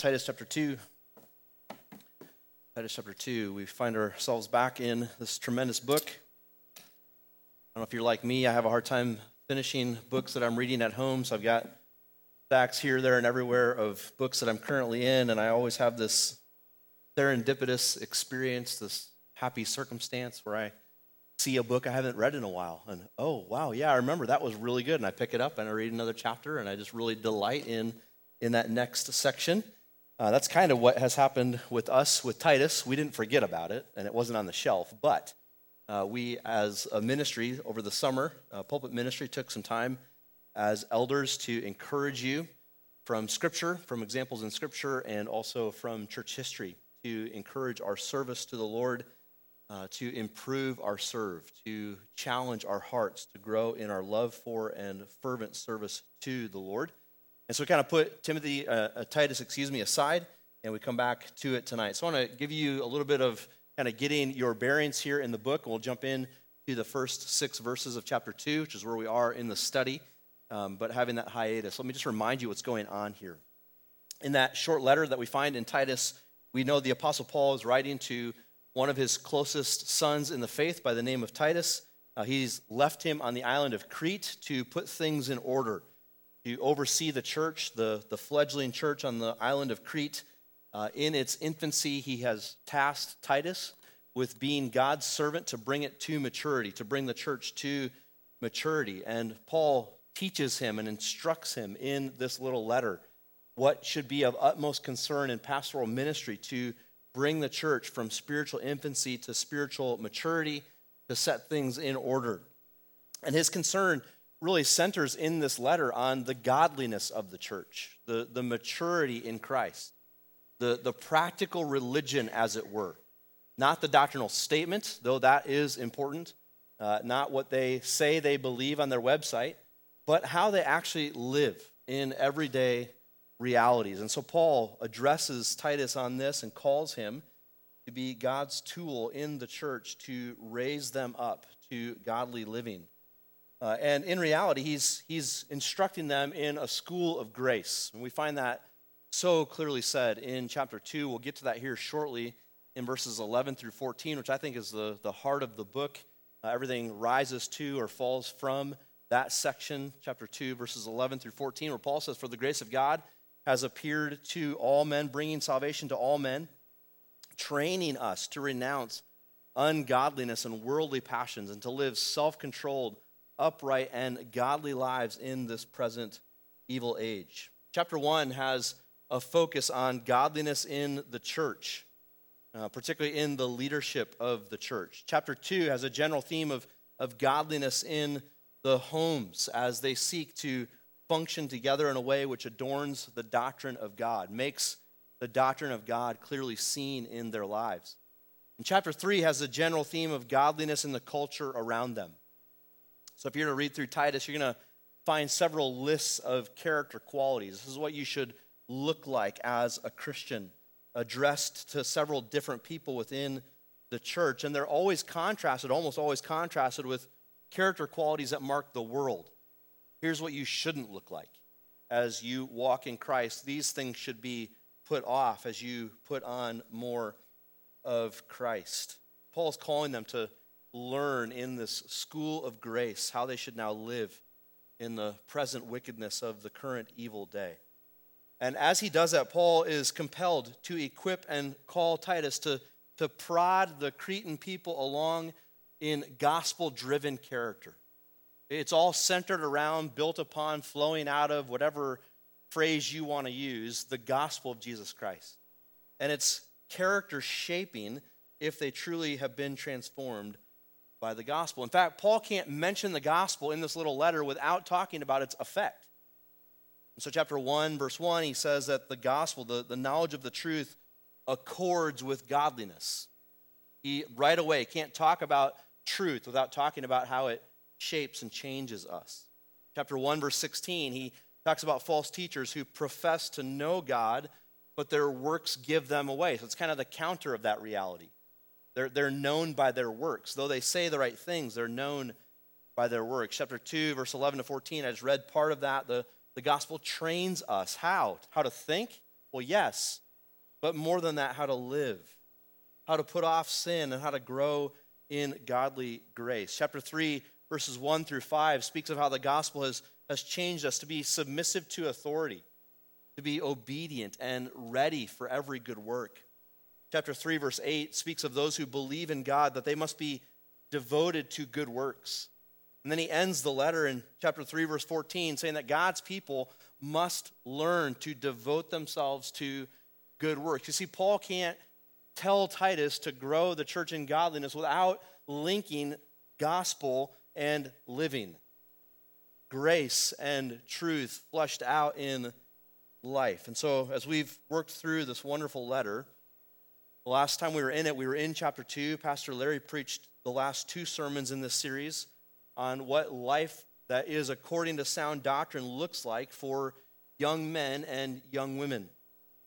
Titus chapter 2. Titus chapter 2. We find ourselves back in this tremendous book. I don't know if you're like me, I have a hard time finishing books that I'm reading at home, so I've got stacks here, there, and everywhere of books that I'm currently in, and I always have this serendipitous experience, this happy circumstance where I see a book I haven't read in a while, and oh, wow, yeah, I remember that was really good, and I pick it up and I read another chapter, and I just really delight in, in that next section. Uh, that's kind of what has happened with us with Titus. We didn't forget about it, and it wasn't on the shelf. But uh, we, as a ministry over the summer, uh, pulpit ministry, took some time as elders to encourage you from Scripture, from examples in Scripture, and also from church history to encourage our service to the Lord, uh, to improve our serve, to challenge our hearts to grow in our love for and fervent service to the Lord. And so we kind of put Timothy, uh, uh, Titus, excuse me, aside, and we come back to it tonight. So I want to give you a little bit of kind of getting your bearings here in the book. We'll jump in to the first six verses of chapter two, which is where we are in the study, um, but having that hiatus. Let me just remind you what's going on here. In that short letter that we find in Titus, we know the Apostle Paul is writing to one of his closest sons in the faith by the name of Titus. Uh, he's left him on the island of Crete to put things in order to oversee the church, the, the fledgling church on the island of Crete. Uh, in its infancy, he has tasked Titus with being God's servant to bring it to maturity, to bring the church to maturity. And Paul teaches him and instructs him in this little letter what should be of utmost concern in pastoral ministry to bring the church from spiritual infancy to spiritual maturity, to set things in order. And his concern really centers in this letter on the godliness of the church, the, the maturity in Christ, the, the practical religion, as it were. Not the doctrinal statement, though that is important, uh, not what they say they believe on their website, but how they actually live in everyday realities. And so Paul addresses Titus on this and calls him to be God's tool in the church to raise them up to godly living. Uh, and in reality, he's, he's instructing them in a school of grace. And we find that so clearly said in chapter 2. We'll get to that here shortly in verses 11 through 14, which I think is the, the heart of the book. Uh, everything rises to or falls from that section, chapter 2, verses 11 through 14, where Paul says, For the grace of God has appeared to all men, bringing salvation to all men, training us to renounce ungodliness and worldly passions and to live self controlled upright, and godly lives in this present evil age. Chapter 1 has a focus on godliness in the church, uh, particularly in the leadership of the church. Chapter 2 has a general theme of, of godliness in the homes as they seek to function together in a way which adorns the doctrine of God, makes the doctrine of God clearly seen in their lives. And chapter 3 has a general theme of godliness in the culture around them. So if you're going to read through Titus, you're going to find several lists of character qualities. This is what you should look like as a Christian, addressed to several different people within the church. And they're always contrasted, almost always contrasted with character qualities that mark the world. Here's what you shouldn't look like as you walk in Christ. These things should be put off as you put on more of Christ. Paul's calling them to learn in this school of grace how they should now live in the present wickedness of the current evil day. And as he does that, Paul is compelled to equip and call Titus to, to prod the Cretan people along in gospel driven character. It's all centered around, built upon, flowing out of whatever phrase you want to use, the gospel of Jesus Christ. And it's character shaping if they truly have been transformed by the gospel. In fact, Paul can't mention the gospel in this little letter without talking about its effect. And so, chapter 1, verse 1, he says that the gospel, the, the knowledge of the truth, accords with godliness. He right away can't talk about truth without talking about how it shapes and changes us. Chapter 1, verse 16, he talks about false teachers who profess to know God, but their works give them away. So it's kind of the counter of that reality. They're, they're known by their works. Though they say the right things, they're known by their works. Chapter 2, verse 11 to 14, I just read part of that. The, the gospel trains us how? How to think, Well, yes, but more than that, how to live, how to put off sin, and how to grow in godly grace. Chapter 3, verses 1 through 5 speaks of how the gospel has, has changed us to be submissive to authority, to be obedient and ready for every good work. Chapter 3, verse 8 speaks of those who believe in God, that they must be devoted to good works. And then he ends the letter in chapter 3, verse 14, saying that God's people must learn to devote themselves to good works. You see, Paul can't tell Titus to grow the church in godliness without linking gospel and living, grace and truth fleshed out in life. And so, as we've worked through this wonderful letter, the last time we were in it, we were in chapter 2. Pastor Larry preached the last two sermons in this series on what life that is according to sound doctrine looks like for young men and young women.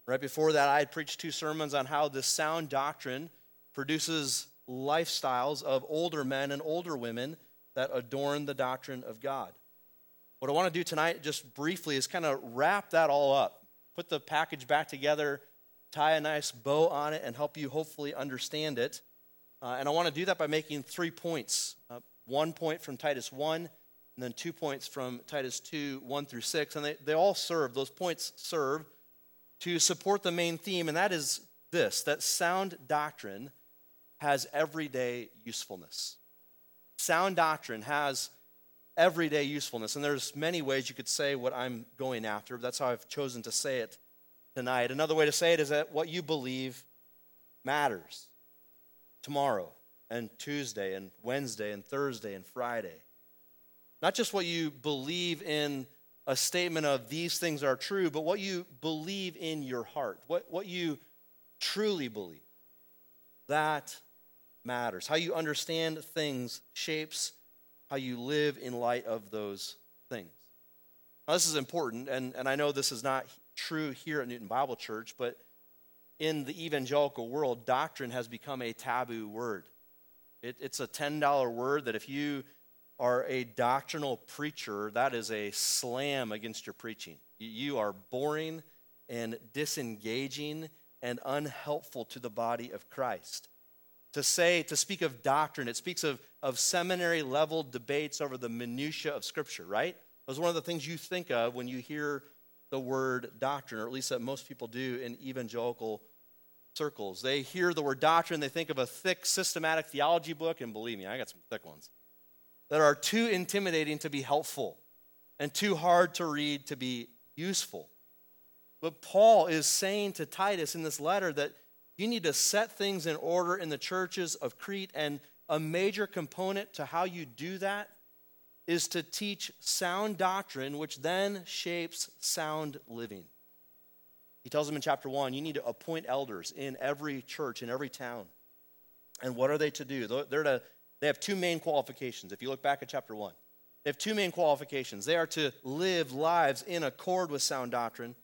Right before that, I had preached two sermons on how this sound doctrine produces lifestyles of older men and older women that adorn the doctrine of God. What I want to do tonight, just briefly, is kind of wrap that all up, put the package back together, tie a nice bow on it, and help you hopefully understand it. Uh, and I want to do that by making three points uh, one point from Titus 1, and then two points from Titus 2, 1 through 6. And they, they all serve, those points serve to support the main theme, and that is this that sound doctrine has everyday usefulness. Sound doctrine has everyday usefulness, and there's many ways you could say what I'm going after. That's how I've chosen to say it tonight. Another way to say it is that what you believe matters tomorrow and Tuesday and Wednesday and Thursday and Friday. Not just what you believe in a statement of these things are true, but what you believe in your heart, what, what you truly believe. That matters. How you understand things shapes how you live in light of those things. Now, this is important, and, and I know this is not true here at Newton Bible Church, but in the evangelical world, doctrine has become a taboo word. It, it's a $10 word that if you are a doctrinal preacher, that is a slam against your preaching. You are boring and disengaging and unhelpful to the body of Christ. To say, to speak of doctrine, it speaks of, of seminary level debates over the minutiae of Scripture, right? That's one of the things you think of when you hear the word doctrine, or at least that most people do in evangelical circles. They hear the word doctrine, they think of a thick systematic theology book, and believe me, I got some thick ones that are too intimidating to be helpful and too hard to read to be useful. But Paul is saying to Titus in this letter that you need to set things in order in the churches of Crete, and a major component to how you do that is to teach sound doctrine, which then shapes sound living. He tells them in chapter 1 you need to appoint elders in every church, in every town. And what are they to do? They're to they have two main qualifications. If you look back at chapter 1, they have two main qualifications. They are to live lives in accord with sound doctrine,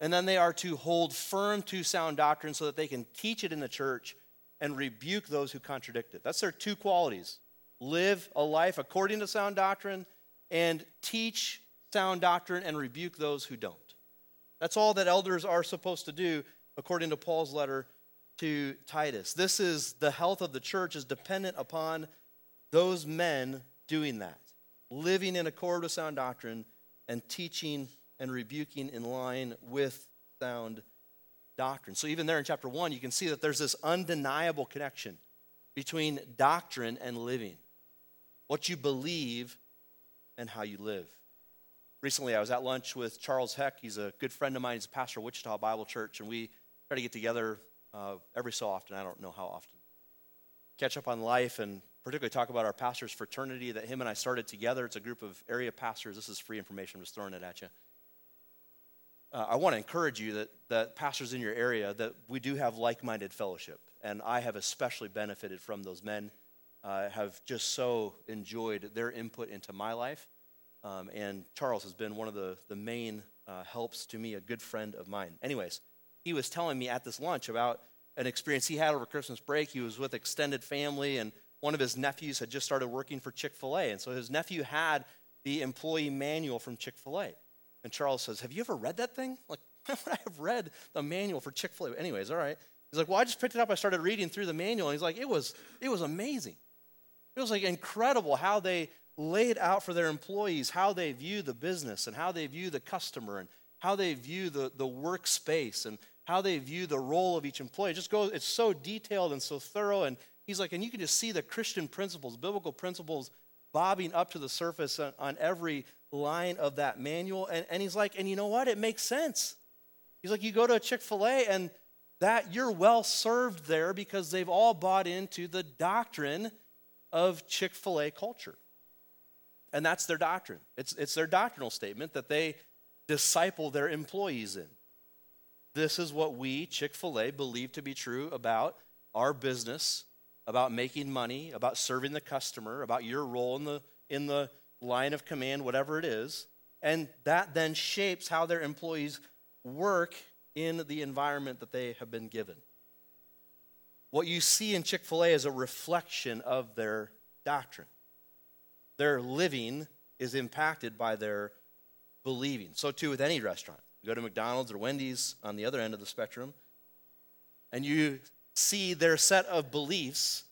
and then they are to hold firm to sound doctrine so that they can teach it in the church and rebuke those who contradict it. That's their two qualities live a life according to sound doctrine and teach sound doctrine and rebuke those who don't. That's all that elders are supposed to do according to Paul's letter to Titus. This is the health of the church is dependent upon those men doing that, living in accord with sound doctrine and teaching and rebuking in line with sound doctrine. So even there in chapter 1, you can see that there's this undeniable connection between doctrine and living. What you believe and how you live. Recently, I was at lunch with Charles Heck. He's a good friend of mine. He's a pastor of Wichita Bible Church, and we try to get together uh, every so often. I don't know how often. Catch up on life and particularly talk about our pastors' fraternity that him and I started together. It's a group of area pastors. This is free information. I'm just throwing it at you. Uh, I want to encourage you that, that pastors in your area that we do have like-minded fellowship, and I have especially benefited from those men. Uh, have just so enjoyed their input into my life, um, and Charles has been one of the the main uh, helps to me, a good friend of mine. Anyways, he was telling me at this lunch about an experience he had over Christmas break. He was with extended family, and one of his nephews had just started working for Chick fil A. And so his nephew had the employee manual from Chick fil A. And Charles says, Have you ever read that thing? Like, why would I have read the manual for Chick fil A? Anyways, all right. He's like, well, I just picked it up. I started reading through the manual. And he's like, it was, it was amazing. It was like incredible how they laid out for their employees how they view the business and how they view the customer and how they view the, the workspace and how they view the role of each employee. It just goes, it's so detailed and so thorough. And he's like, and you can just see the Christian principles, biblical principles bobbing up to the surface on, on every line of that manual. And, and he's like, and you know what? It makes sense. He's like, you go to a Chick fil A and that you're well served there because they've all bought into the doctrine of Chick fil A culture. And that's their doctrine. It's, it's their doctrinal statement that they disciple their employees in. This is what we, Chick fil A, believe to be true about our business, about making money, about serving the customer, about your role in the, in the line of command, whatever it is. And that then shapes how their employees work in the environment that they have been given. What you see in Chick fil A is a reflection of their doctrine. Their living is impacted by their believing. So, too, with any restaurant. You go to McDonald's or Wendy's on the other end of the spectrum, and you see their set of beliefs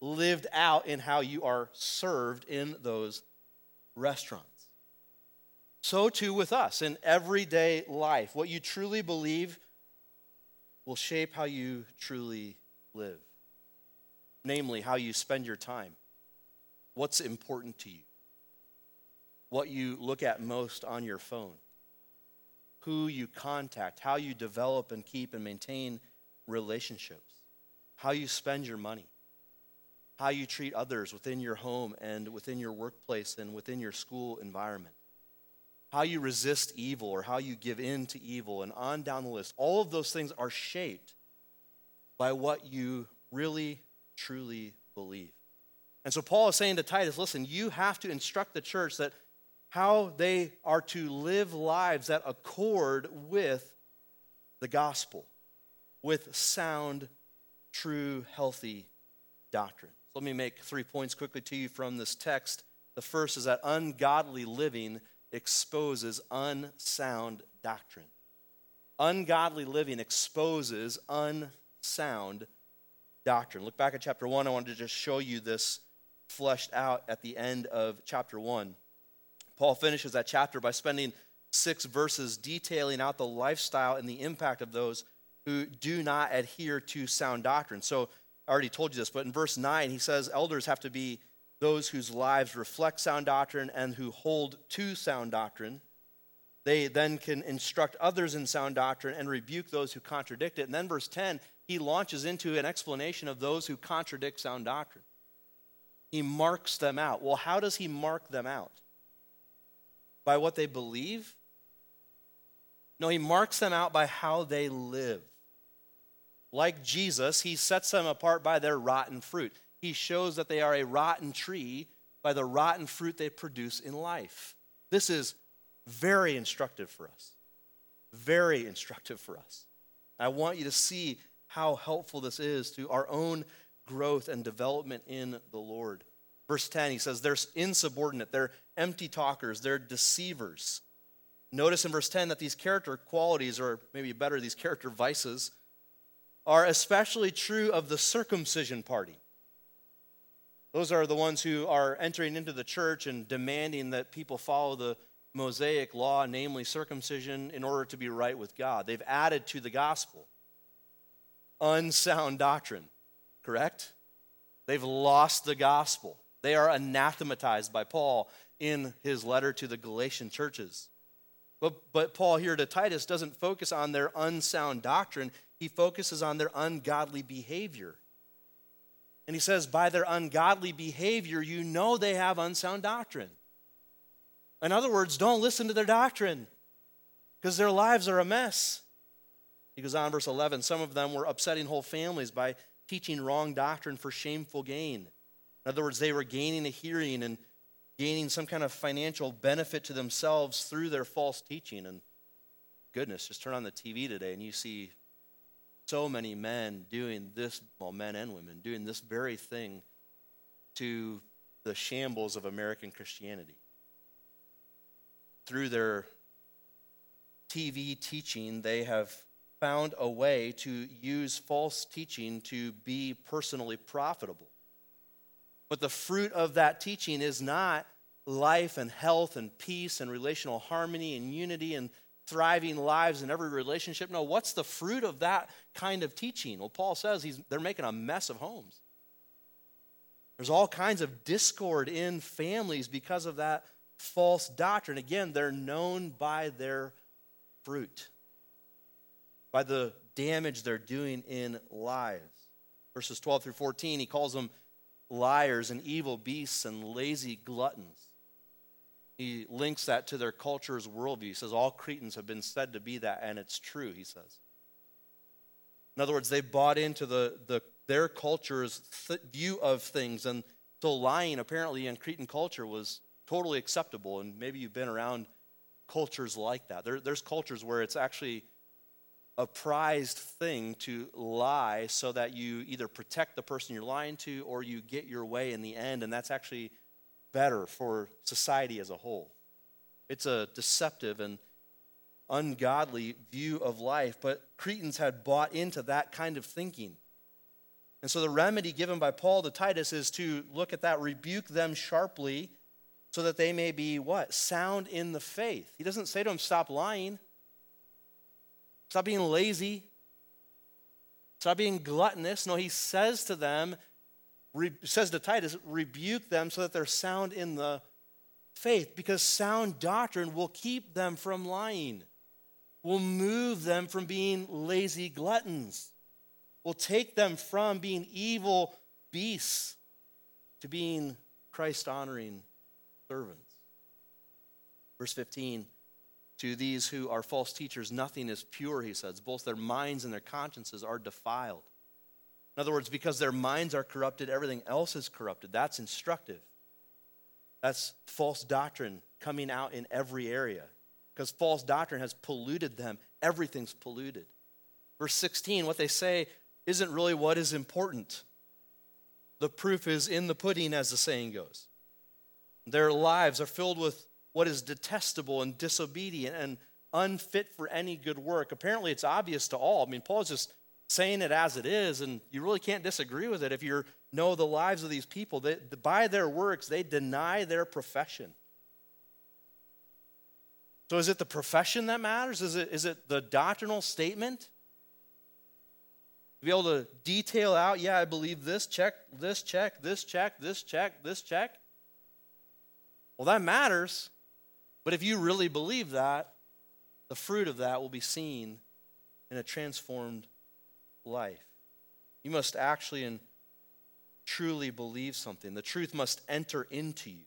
lived out in how you are served in those restaurants. So too with us in everyday life. What you truly believe will shape how you truly live, namely, how you spend your time, what's important to you, what you look at most on your phone, who you contact, how you develop and keep and maintain relationships, how you spend your money, how you treat others within your home and within your workplace and within your school environment. How you resist evil or how you give in to evil, and on down the list. All of those things are shaped by what you really, truly believe. And so Paul is saying to Titus, listen, you have to instruct the church that how they are to live lives that accord with the gospel, with sound, true, healthy doctrine. So let me make three points quickly to you from this text. The first is that ungodly living exposes unsound doctrine. Ungodly living exposes unsound doctrine. Look back at chapter 1. I wanted to just show you this fleshed out at the end of chapter 1. Paul finishes that chapter by spending six verses detailing out the lifestyle and the impact of those who do not adhere to sound doctrine. So I already told you this, but in verse 9, he says elders have to be those whose lives reflect sound doctrine and who hold to sound doctrine. They then can instruct others in sound doctrine and rebuke those who contradict it. And then, verse 10, he launches into an explanation of those who contradict sound doctrine. He marks them out. Well, how does he mark them out? By what they believe? No, he marks them out by how they live. Like Jesus, he sets them apart by their rotten fruit he shows that they are a rotten tree by the rotten fruit they produce in life. This is very instructive for us. Very instructive for us. I want you to see how helpful this is to our own growth and development in the Lord. Verse 10, he says, They're insubordinate, they're empty talkers, they're deceivers. Notice in verse 10 that these character qualities, or maybe better, these character vices, are especially true of the circumcision party. Those are the ones who are entering into the church and demanding that people follow the Mosaic law, namely circumcision, in order to be right with God. They've added to the gospel unsound doctrine, correct? They've lost the gospel. They are anathematized by Paul in his letter to the Galatian churches. But, but Paul here to Titus doesn't focus on their unsound doctrine, he focuses on their ungodly behavior. And he says, by their ungodly behavior, you know they have unsound doctrine. In other words, don't listen to their doctrine because their lives are a mess. He goes on, verse 11 some of them were upsetting whole families by teaching wrong doctrine for shameful gain. In other words, they were gaining a hearing and gaining some kind of financial benefit to themselves through their false teaching. And goodness, just turn on the TV today and you see so many men doing this, well, men and women, doing this very thing to the shambles of American Christianity. Through their TV teaching, they have found a way to use false teaching to be personally profitable. But the fruit of that teaching is not life and health and peace and relational harmony and unity and thriving lives in every relationship. No, what's the fruit of that kind of teaching? Well, Paul says he's, they're making a mess of homes. There's all kinds of discord in families because of that false doctrine. Again, they're known by their fruit, by the damage they're doing in lives. Verses 12 through 14, he calls them liars and evil beasts and lazy gluttons. He links that to their culture's worldview. He says all Cretans have been said to be that, and it's true, he says. In other words, they bought into the, the, their culture's th- view of things, and so lying apparently in Cretan culture was totally acceptable. And maybe you've been around cultures like that. There, there's cultures where it's actually a prized thing to lie so that you either protect the person you're lying to or you get your way in the end, and that's actually better for society as a whole. It's a deceptive and ungodly view of life, but Cretans had bought into that kind of thinking. And so the remedy given by Paul to Titus is to look at that, rebuke them sharply, so that they may be what? Sound in the faith. He doesn't say to them, stop lying. Stop being lazy. Stop being gluttonous. No, he says to them, re, says to Titus, rebuke them so that they're sound in the faith, because sound doctrine will keep them from lying, will move them from being lazy gluttons, will take them from being evil beasts to being Christ honoring servants. Verse 15 to these who are false teachers, nothing is pure, he says. Both their minds and their consciences are defiled. In other words, because their minds are corrupted, everything else is corrupted. That's instructive. That's false doctrine coming out in every area. Because false doctrine has polluted them, everything's polluted. Verse 16, what they say isn't really what is important. The proof is in the pudding, as the saying goes. Their lives are filled with what is detestable and disobedient and unfit for any good work. Apparently, it's obvious to all. I mean, Paul's just saying it as it is, and you really can't disagree with it if you know the lives of these people. They, by their works, they deny their profession. So, is it the profession that matters? Is it, is it the doctrinal statement? To be able to detail out, yeah, I believe this, check, this, check, this, check, this, check, this, check. Well, that matters. But if you really believe that, the fruit of that will be seen in a transformed life. You must actually and truly believe something. The truth must enter into you.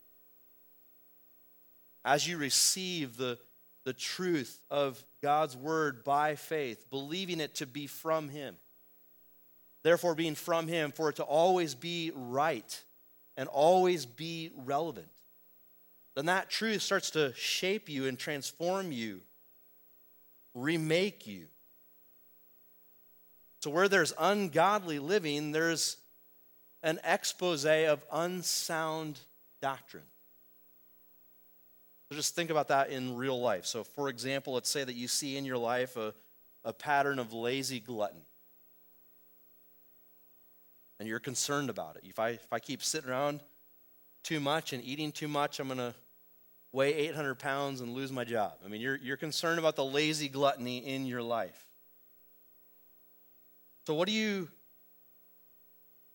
As you receive the, the truth of God's word by faith, believing it to be from Him, therefore, being from Him, for it to always be right and always be relevant then that truth starts to shape you and transform you, remake you. So, where there's ungodly living, there's an expose of unsound doctrine. So just think about that in real life. So, for example, let's say that you see in your life a, a pattern of lazy gluttony. And you're concerned about it. If I, if I keep sitting around too much and eating too much, I'm going to weigh 800 pounds and lose my job. I mean, you're, you're concerned about the lazy gluttony in your life. So, what do you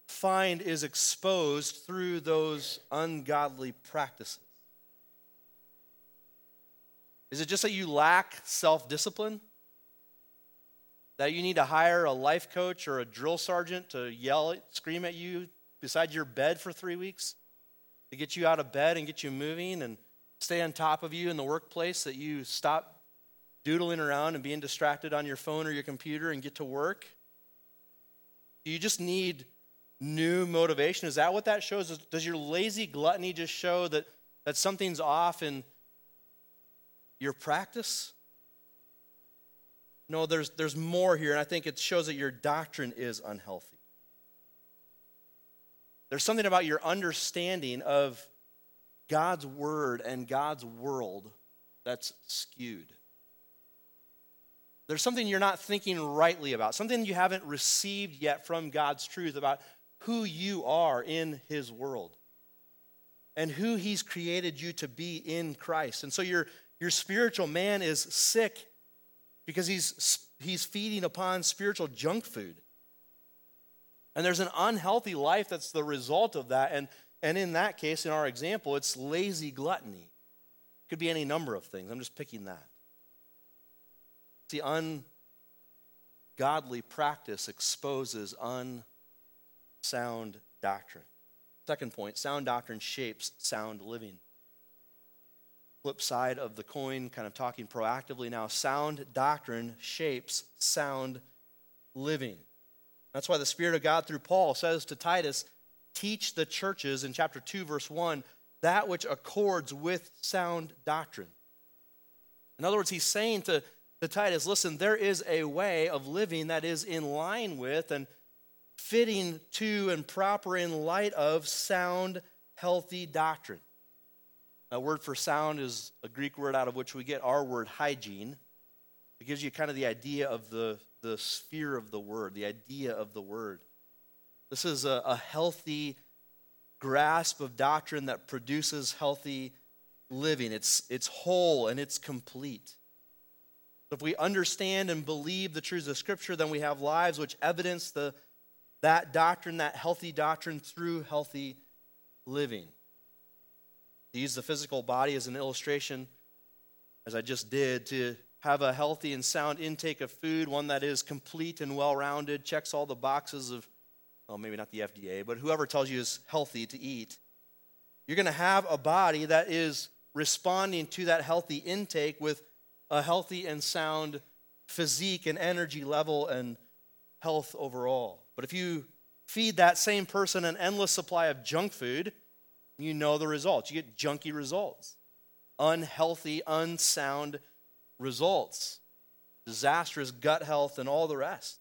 find is exposed through those ungodly practices? Is it just that you lack self discipline? That you need to hire a life coach or a drill sergeant to yell, scream at you beside your bed for three weeks to get you out of bed and get you moving and stay on top of you in the workplace, that you stop doodling around and being distracted on your phone or your computer and get to work? You just need new motivation? Is that what that shows? Does your lazy gluttony just show that, that something's off in your practice? No, there's, there's more here, and I think it shows that your doctrine is unhealthy. There's something about your understanding of God's word and God's world that's skewed. there's something you're not thinking rightly about, something you haven't received yet from God's truth about who you are in His world and who He's created you to be in Christ. And so your, your spiritual man is sick because he's, he's feeding upon spiritual junk food. And there's an unhealthy life that's the result of that. And, and in that case, in our example, it's lazy gluttony. Could be any number of things. I'm just picking that. See, ungodly practice exposes unsound doctrine. Second point sound doctrine shapes sound living. Flip side of the coin, kind of talking proactively now sound doctrine shapes sound living. That's why the Spirit of God through Paul says to Titus, teach the churches in chapter 2, verse 1, that which accords with sound doctrine. In other words, he's saying to, to Titus, listen, there is a way of living that is in line with and fitting to and proper in light of sound, healthy doctrine. A word for sound is a Greek word out of which we get our word hygiene. It gives you kind of the idea of the, the sphere of the word, the idea of the word. This is a, a healthy grasp of doctrine that produces healthy living. It's, it's whole and it's complete. If we understand and believe the truths of Scripture, then we have lives which evidence the, that doctrine, that healthy doctrine, through healthy living. To use the physical body as an illustration, as I just did, to have a healthy and sound intake of food, one that is complete and well rounded, checks all the boxes of, well, maybe not the FDA, but whoever tells you is healthy to eat. You're going to have a body that is responding to that healthy intake with a healthy and sound physique and energy level and health overall. But if you feed that same person an endless supply of junk food, you know the results. You get junky results, unhealthy, unsound results, disastrous gut health, and all the rest.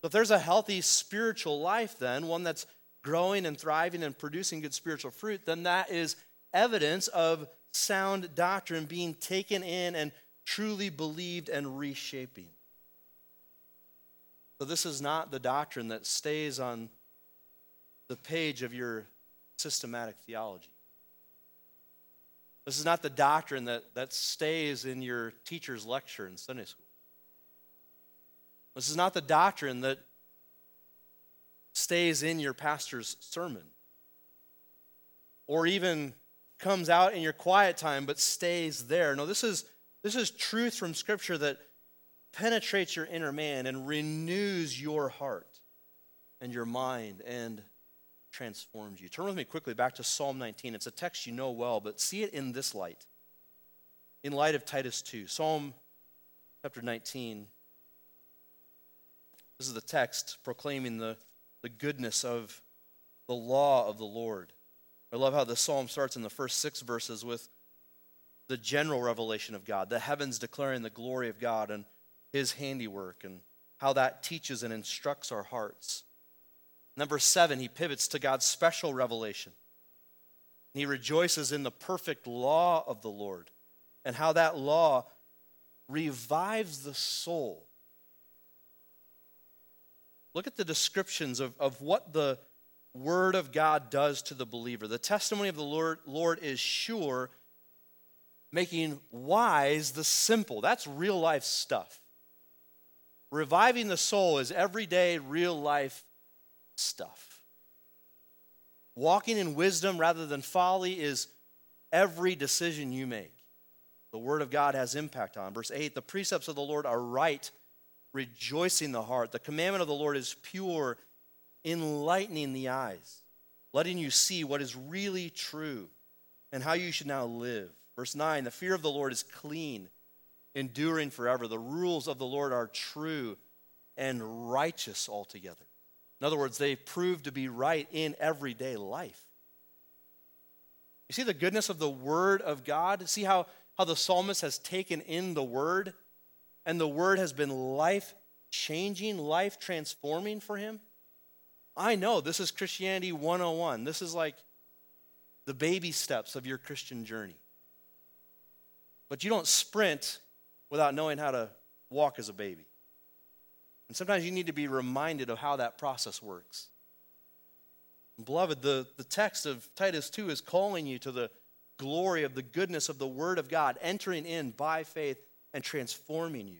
So, if there's a healthy spiritual life, then one that's growing and thriving and producing good spiritual fruit, then that is evidence of sound doctrine being taken in and truly believed and reshaping. So, this is not the doctrine that stays on the page of your systematic theology. This is not the doctrine that, that stays in your teacher's lecture in Sunday school. This is not the doctrine that stays in your pastor's sermon or even comes out in your quiet time but stays there. No, this is, this is truth from Scripture that penetrates your inner man and renews your heart and your mind and transforms you. Turn with me quickly back to Psalm 19. It's a text you know well, but see it in this light. In light of Titus 2. Psalm chapter 19. This is the text proclaiming the, the goodness of the law of the Lord. I love how the psalm starts in the first six verses with the general revelation of God, the heavens declaring the glory of God and his handiwork, and how that teaches and instructs our hearts. Number seven, he pivots to God's special revelation. he rejoices in the perfect law of the Lord and how that law revives the soul. Look at the descriptions of, of what the Word of God does to the believer. The testimony of the Lord, Lord is sure, making wise the simple. That's real life stuff. Reviving the soul is everyday, real life stuff. Walking in wisdom rather than folly is every decision you make. The Word of God has impact on. Verse 8 the precepts of the Lord are right, rejoicing the heart. The commandment of the Lord is pure, enlightening the eyes, letting you see what is really true and how you should now live. Verse 9 the fear of the Lord is clean, enduring forever. The rules of the Lord are true and righteous altogether. In other words, they prove to be right in everyday life. You see the goodness of the Word of God? See how, how the psalmist has taken in the Word, and the Word has been life changing, life transforming for him? I know this is Christianity 101. This is like the baby steps of your Christian journey. But you don't sprint without knowing how to walk as a baby. And sometimes you need to be reminded of how that process works. Beloved, the, the text of Titus 2 is calling you to the glory of the goodness of the Word of God, entering in by faith and transforming you.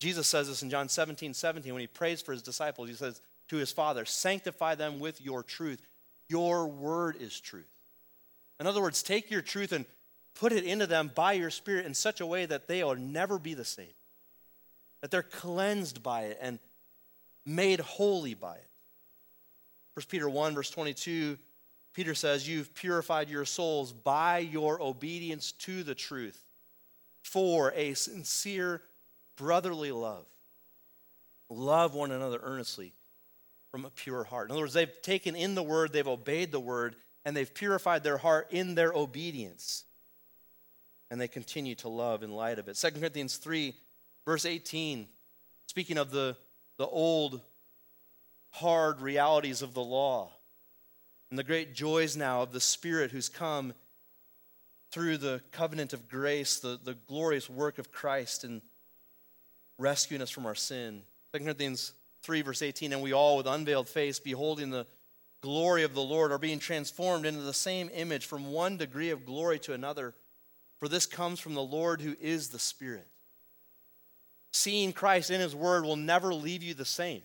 Jesus says this in John 17, 17, when he prays for his disciples. He says to his Father, Sanctify them with your truth. Your word is truth. In other words, take your truth and put it into them by your Spirit in such a way that they will never be the same, that they're cleansed by it and made holy by it. 1 Peter 1, verse 22, Peter says, You've purified your souls by your obedience to the truth for a sincere brotherly love. Love one another earnestly from a pure heart. In other words, they've taken in the word, they've obeyed the word, and they've purified their heart in their obedience. And they continue to love in light of it. 2 Corinthians 3, verse 18, speaking of the, the old, hard realities of the law and the great joys now of the Spirit who's come through the covenant of grace, the, the glorious work of Christ in rescuing us from our sin. 2 Corinthians 3, verse 18, and we all with unveiled face, beholding the glory of the Lord, are being transformed into the same image from one degree of glory to another. For this comes from the Lord who is the Spirit. Seeing Christ in His Word will never leave you the same.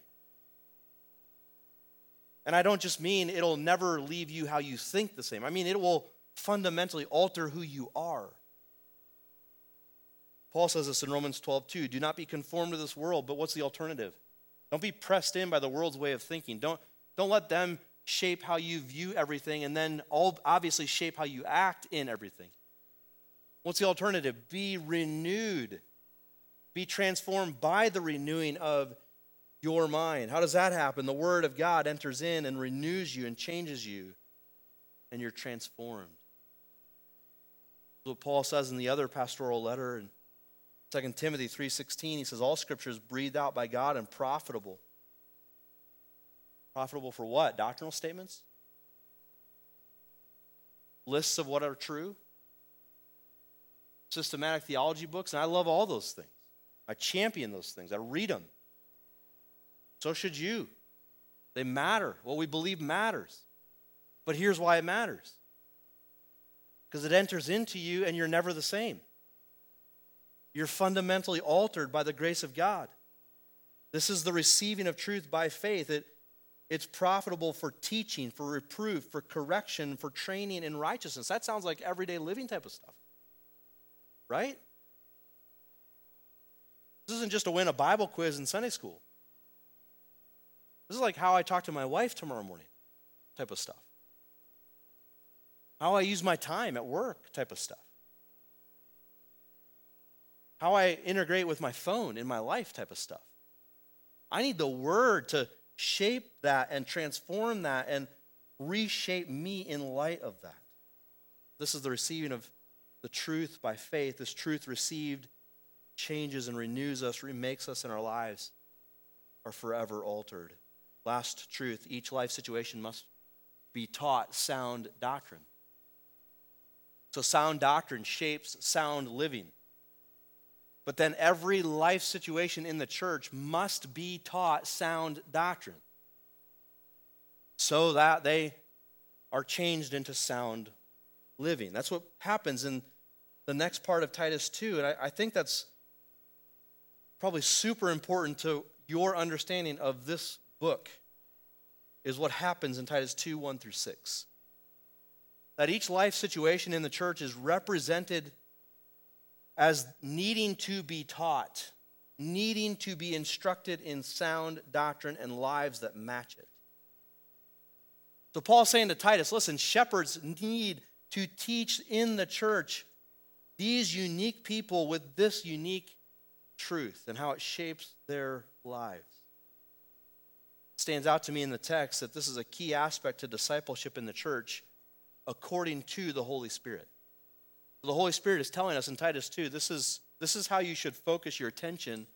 And I don't just mean it'll never leave you how you think the same, I mean it will fundamentally alter who you are. Paul says this in Romans 12, 2. Do not be conformed to this world, but what's the alternative? Don't be pressed in by the world's way of thinking. Don't, don't let them shape how you view everything and then all obviously shape how you act in everything. What's the alternative? Be renewed. Be transformed by the renewing of your mind. How does that happen? The Word of God enters in and renews you and changes you, and you're transformed. What Paul says in the other pastoral letter in 2 Timothy 3:16 he says all scripture is breathed out by God and profitable. Profitable for what? Doctrinal statements? Lists of what are true? Systematic theology books, and I love all those things. I champion those things. I read them. So should you. They matter. What we believe matters. But here's why it matters because it enters into you and you're never the same. You're fundamentally altered by the grace of God. This is the receiving of truth by faith. It, it's profitable for teaching, for reproof, for correction, for training in righteousness. That sounds like everyday living type of stuff. Right? This isn't just to win a Bible quiz in Sunday school. This is like how I talk to my wife tomorrow morning type of stuff. How I use my time at work type of stuff how I integrate with my phone in my life type of stuff. I need the word to shape that and transform that and reshape me in light of that. This is the receiving of the truth by faith. This truth received changes and renews us, remakes us, and our lives are forever altered. Last truth each life situation must be taught sound doctrine. So, sound doctrine shapes sound living. But then every life situation in the church must be taught sound doctrine so that they are changed into sound living. That's what happens in the next part of Titus 2. And I, I think that's probably super important to your understanding of this book, is what happens in Titus 2 1 through 6. That each life situation in the church is represented as needing to be taught, needing to be instructed in sound doctrine and lives that match it. So Paul's saying to Titus, listen, shepherds need to teach in the church these unique people with this unique truth and how it shapes their lives. It stands out to me in the text that this is a key aspect to discipleship in the church according to the Holy Spirit. The Holy Spirit is telling us in Titus 2 this is, this is how you should focus your attention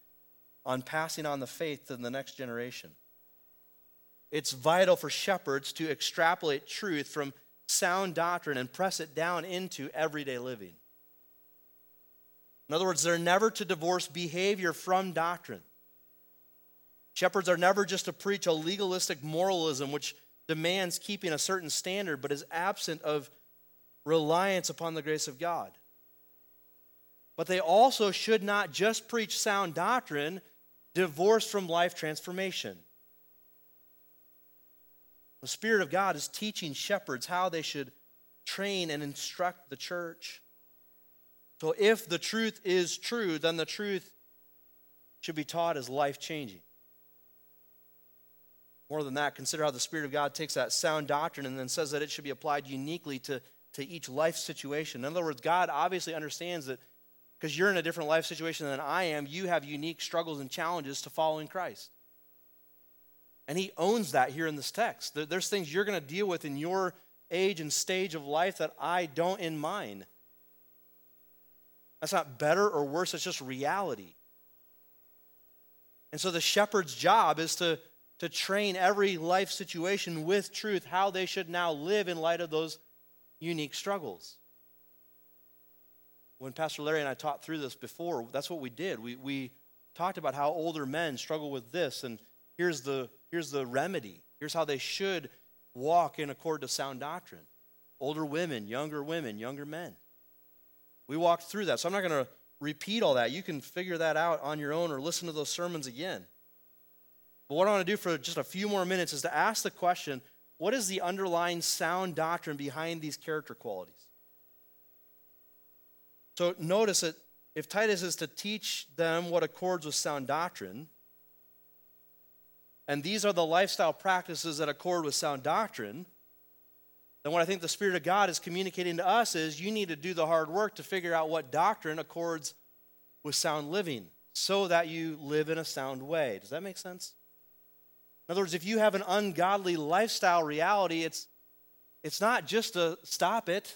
on passing on the faith to the next generation. It's vital for shepherds to extrapolate truth from sound doctrine and press it down into everyday living. In other words, they're never to divorce behavior from doctrine. Shepherds are never just to preach a legalistic moralism which demands keeping a certain standard but is absent of reliance upon the grace of God. But they also should not just preach sound doctrine divorced from life transformation. The Spirit of God is teaching shepherds how they should train and instruct the church. So if the truth is true, then the truth should be taught as life changing. More than that, consider how the Spirit of God takes that sound doctrine and then says that it should be applied uniquely to, to each life situation. In other words, God obviously understands that because you're in a different life situation than I am, you have unique struggles and challenges to following Christ. And He owns that here in this text. There's things you're going to deal with in your age and stage of life that I don't in mine. That's not better or worse, it's just reality. And so the shepherd's job is to to train every life situation with truth, how they should now live in light of those unique struggles. When Pastor Larry and I taught through this before, that's what we did. We, we talked about how older men struggle with this, and here's the, here's the remedy. Here's how they should walk in accord to sound doctrine. Older women, younger women, younger men. We walked through that. So I'm not going to repeat all that. You can figure that out on your own or listen to those sermons again. But what I want to do for just a few more minutes is to ask the question what is the underlying sound doctrine behind these character qualities? So notice that if Titus is to teach them what accords with sound doctrine, and these are the lifestyle practices that accord with sound doctrine, then what I think the Spirit of God is communicating to us is you need to do the hard work to figure out what doctrine accords with sound living so that you live in a sound way. Does that make sense? In other words, if you have an ungodly lifestyle reality, it's, it's not just to stop it,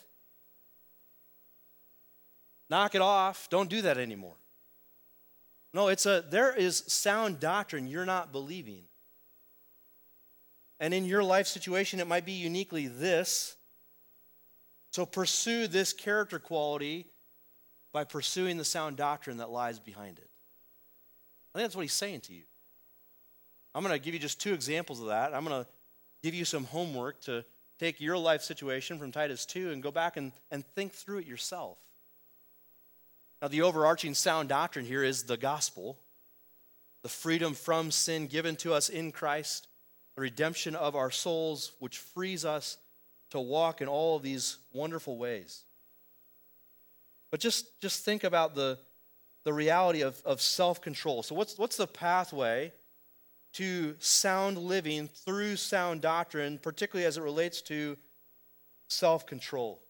knock it off, don't do that anymore. No, it's a there is sound doctrine you're not believing. And in your life situation, it might be uniquely this. So pursue this character quality by pursuing the sound doctrine that lies behind it. I think that's what he's saying to you. I'm going to give you just two examples of that. I'm going to give you some homework to take your life situation from Titus 2 and go back and, and think through it yourself. Now, the overarching sound doctrine here is the gospel, the freedom from sin given to us in Christ, redemption of our souls, which frees us to walk in all of these wonderful ways. But just, just think about the, the reality of, of self control. So, what's, what's the pathway to sound living through sound doctrine, particularly as it relates to self control.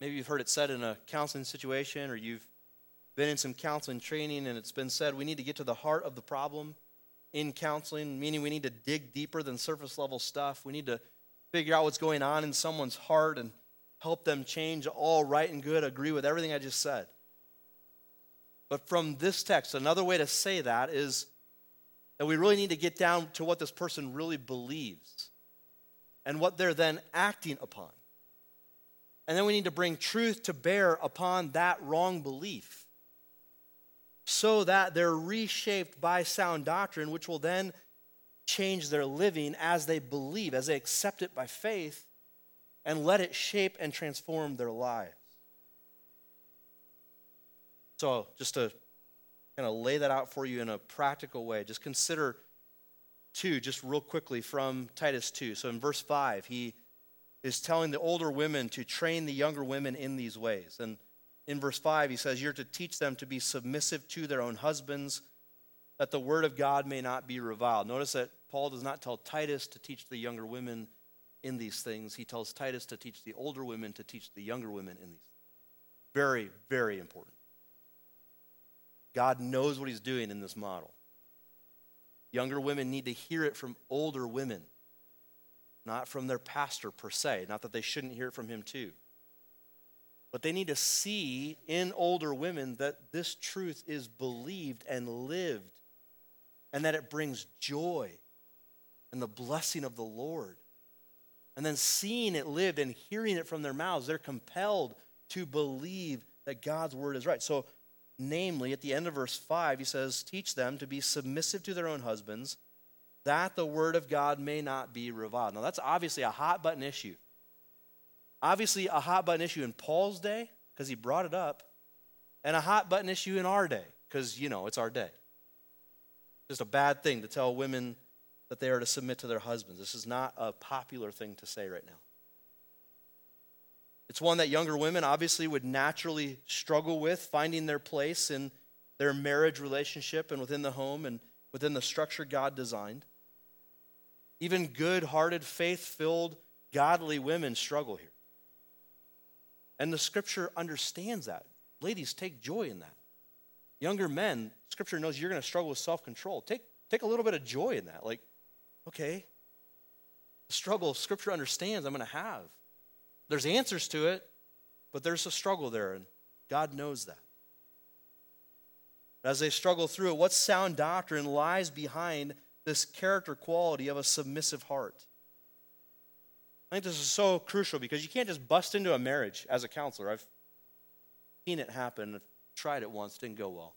Maybe you've heard it said in a counseling situation, or you've been in some counseling training, and it's been said we need to get to the heart of the problem in counseling, meaning we need to dig deeper than surface level stuff. We need to figure out what's going on in someone's heart and help them change all right and good, agree with everything I just said. But from this text, another way to say that is that we really need to get down to what this person really believes and what they're then acting upon. And then we need to bring truth to bear upon that wrong belief so that they're reshaped by sound doctrine, which will then change their living as they believe, as they accept it by faith, and let it shape and transform their lives. So, just to kind of lay that out for you in a practical way, just consider two, just real quickly from Titus 2. So, in verse 5, he is telling the older women to train the younger women in these ways. And in verse 5, he says, You're to teach them to be submissive to their own husbands, that the word of God may not be reviled. Notice that Paul does not tell Titus to teach the younger women in these things. He tells Titus to teach the older women to teach the younger women in these. things. Very, very important. God knows what he's doing in this model. Younger women need to hear it from older women, not from their pastor per se. Not that they shouldn't hear it from him too. But they need to see in older women that this truth is believed and lived, and that it brings joy and the blessing of the Lord. And then seeing it lived and hearing it from their mouths, they're compelled to believe that God's word is right. So, namely, at the end of verse 5, he says, Teach them to be submissive to their own husbands, that the word of God may not be reviled. Now, that's obviously a hot button issue. Obviously, a hot button issue in Paul's day, because he brought it up, and a hot button issue in our day, because, you know, it's our day. Just a bad thing to tell women that they are to submit to their husbands. This is not a popular thing to say right now. It's one that younger women obviously would naturally struggle with, finding their place in their marriage relationship and within the home and within the structure God designed. Even good hearted, faith filled, godly women struggle here. And the scripture understands that. Ladies, take joy in that. Younger men, scripture knows you're going to struggle with self control. Take, take a little bit of joy in that. Like, okay, the struggle scripture understands I'm going to have. There's answers to it, but there's a struggle there, and God knows that. As they struggle through it, what sound doctrine lies behind this character quality of a submissive heart? I think this is so crucial because you can't just bust into a marriage as a counselor. I've seen it happen, tried it once, didn't go well.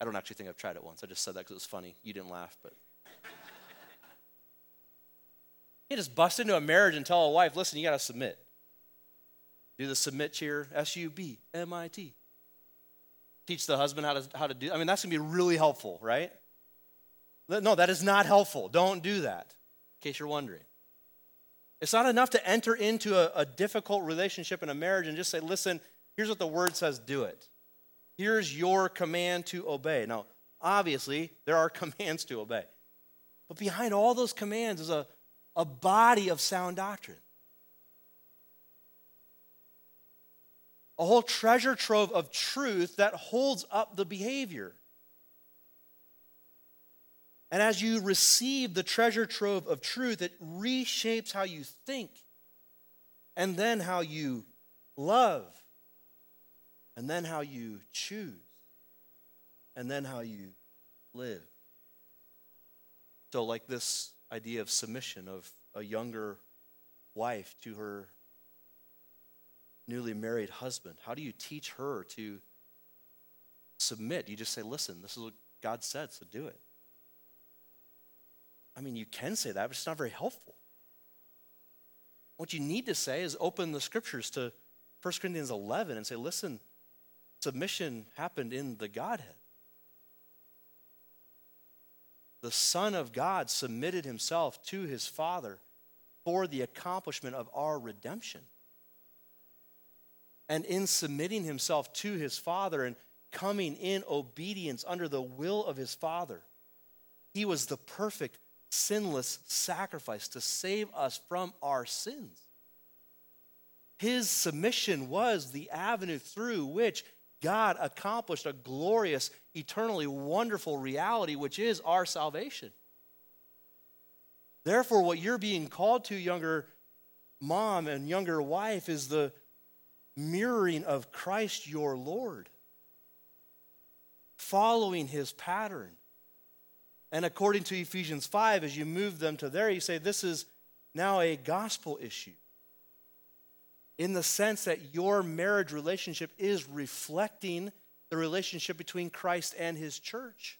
I don't actually think I've tried it once. I just said that because it was funny. You didn't laugh, but. You just bust into a marriage and tell a wife, listen, you got to submit. Do the submit cheer, S U B M I T. Teach the husband how to, how to do I mean, that's going to be really helpful, right? No, that is not helpful. Don't do that, in case you're wondering. It's not enough to enter into a, a difficult relationship in a marriage and just say, listen, here's what the word says, do it. Here's your command to obey. Now, obviously, there are commands to obey. But behind all those commands is a, a body of sound doctrine. A whole treasure trove of truth that holds up the behavior. And as you receive the treasure trove of truth, it reshapes how you think, and then how you love, and then how you choose, and then how you live. So, like this idea of submission of a younger wife to her newly married husband? How do you teach her to submit? You just say, listen, this is what God said, so do it. I mean, you can say that, but it's not very helpful. What you need to say is open the scriptures to 1 Corinthians 11 and say, listen, submission happened in the Godhead the Son of God submitted himself to his Father for the accomplishment of our redemption. And in submitting himself to his Father and coming in obedience under the will of his Father, he was the perfect, sinless sacrifice to save us from our sins. His submission was the avenue through which God accomplished a glorious, eternally wonderful reality, which is our salvation. Therefore, what you're being called to, younger mom and younger wife, is the mirroring of Christ your Lord, following his pattern. And according to Ephesians 5, as you move them to there, you say this is now a gospel issue in the sense that your marriage relationship is reflecting the relationship between Christ and his church.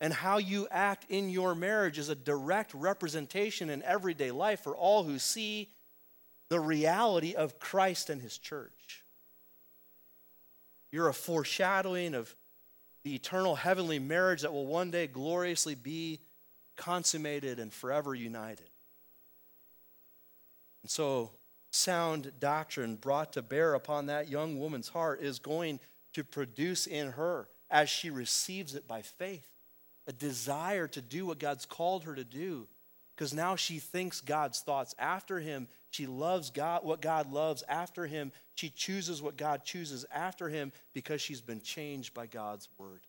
And how you act in your marriage is a direct representation in everyday life for all who see the reality of Christ and his church. You're a foreshadowing of the eternal heavenly marriage that will one day gloriously be consummated and forever united. And so, sound doctrine brought to bear upon that young woman's heart is going to produce in her, as she receives it by faith, a desire to do what God's called her to do. Because now she thinks God's thoughts after him. She loves God, what God loves after him. She chooses what God chooses after him because she's been changed by God's word.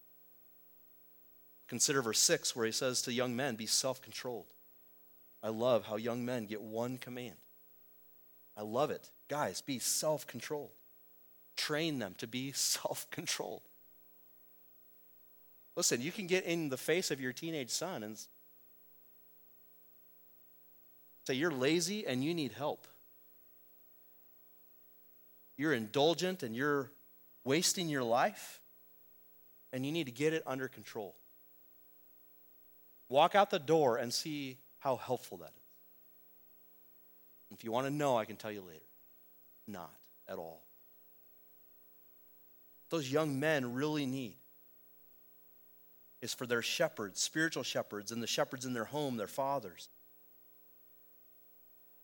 Consider verse 6, where he says to young men, Be self controlled. I love how young men get one command I love it. Guys, be self controlled. Train them to be self controlled. Listen, you can get in the face of your teenage son and say, You're lazy and you need help. you're indulgent and you're wasting your life, and you need to get it under control. Walk out the door and see how helpful that is. If you want to know, I can tell you later. Not at all. Those young men really need is for their shepherds, spiritual shepherds, and the shepherds in their home, their fathers,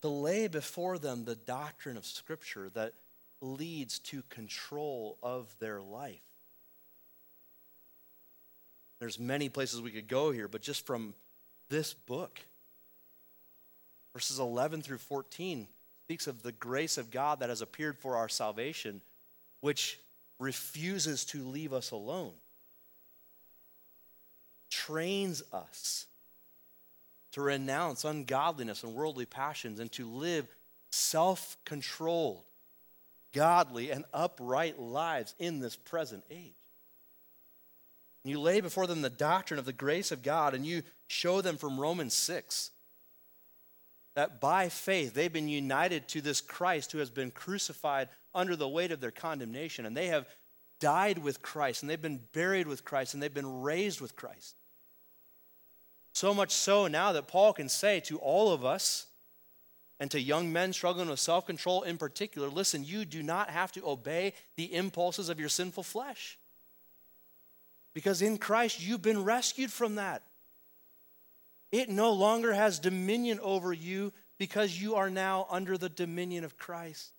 to lay before them the doctrine of Scripture that leads to control of their life. There's many places we could go here, but just from this book, verses 11 through 14 speaks of the grace of God that has appeared for our salvation, which refuses to leave us alone, trains us to renounce ungodliness and worldly passions and to live self controlled, godly, and upright lives in this present age. You lay before them the doctrine of the grace of God, and you show them from Romans 6 that by faith they've been united to this Christ who has been crucified under the weight of their condemnation, and they have died with Christ, and they've been buried with Christ, and they've been raised with Christ. So much so now that Paul can say to all of us, and to young men struggling with self control in particular, listen, you do not have to obey the impulses of your sinful flesh. Because in Christ, you've been rescued from that. It no longer has dominion over you because you are now under the dominion of Christ.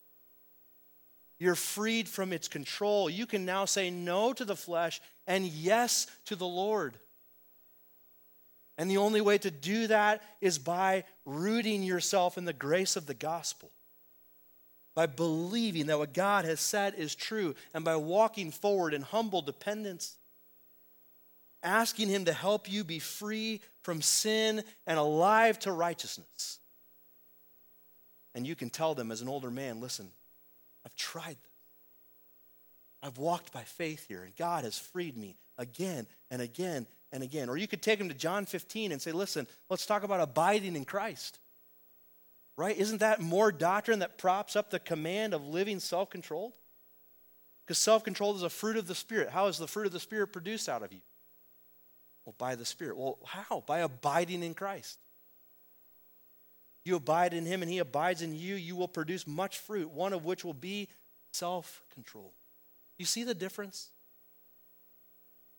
You're freed from its control. You can now say no to the flesh and yes to the Lord. And the only way to do that is by rooting yourself in the grace of the gospel, by believing that what God has said is true, and by walking forward in humble dependence, asking Him to help you be free from sin and alive to righteousness. And you can tell them as an older man listen, I've tried this. I've walked by faith here, and God has freed me again and again and again. Or you could take them to John 15 and say, listen, let's talk about abiding in Christ. Right? Isn't that more doctrine that props up the command of living self controlled? Because self control is a fruit of the Spirit. How is the fruit of the Spirit produced out of you? Well, by the Spirit. Well, how? By abiding in Christ. You abide in Him and He abides in you, you will produce much fruit, one of which will be self control. You see the difference?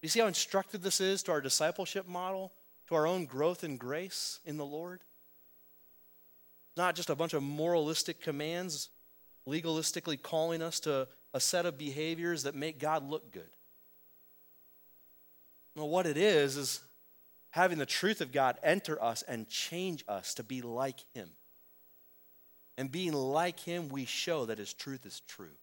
You see how instructive this is to our discipleship model, to our own growth in grace in the Lord? Not just a bunch of moralistic commands, legalistically calling us to a set of behaviors that make God look good. No, what it is, is having the truth of God enter us and change us to be like Him. And being like Him, we show that His truth is true.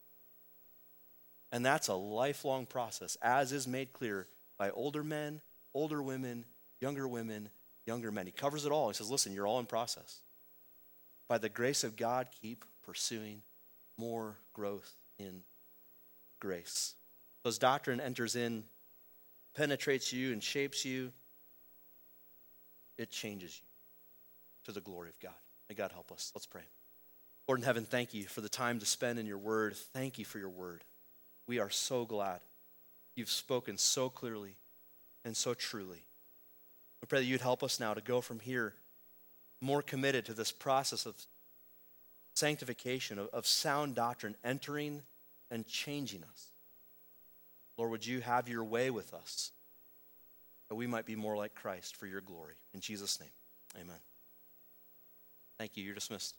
And that's a lifelong process, as is made clear by older men, older women, younger women, younger men. He covers it all. He says, listen, you're all in process. By the grace of God, keep pursuing more growth in grace. As doctrine enters in, penetrates you, and shapes you, it changes you to the glory of God. May God help us. Let's pray. Lord in heaven, thank you for the time to spend in your word. Thank you for your word. We are so glad you've spoken so clearly and so truly. We pray that you'd help us now to go from here more committed to this process of sanctification, of, of sound doctrine entering and changing us. Lord, would you have your way with us that we might be more like Christ for your glory? In Jesus' name, amen. Thank you. You're dismissed.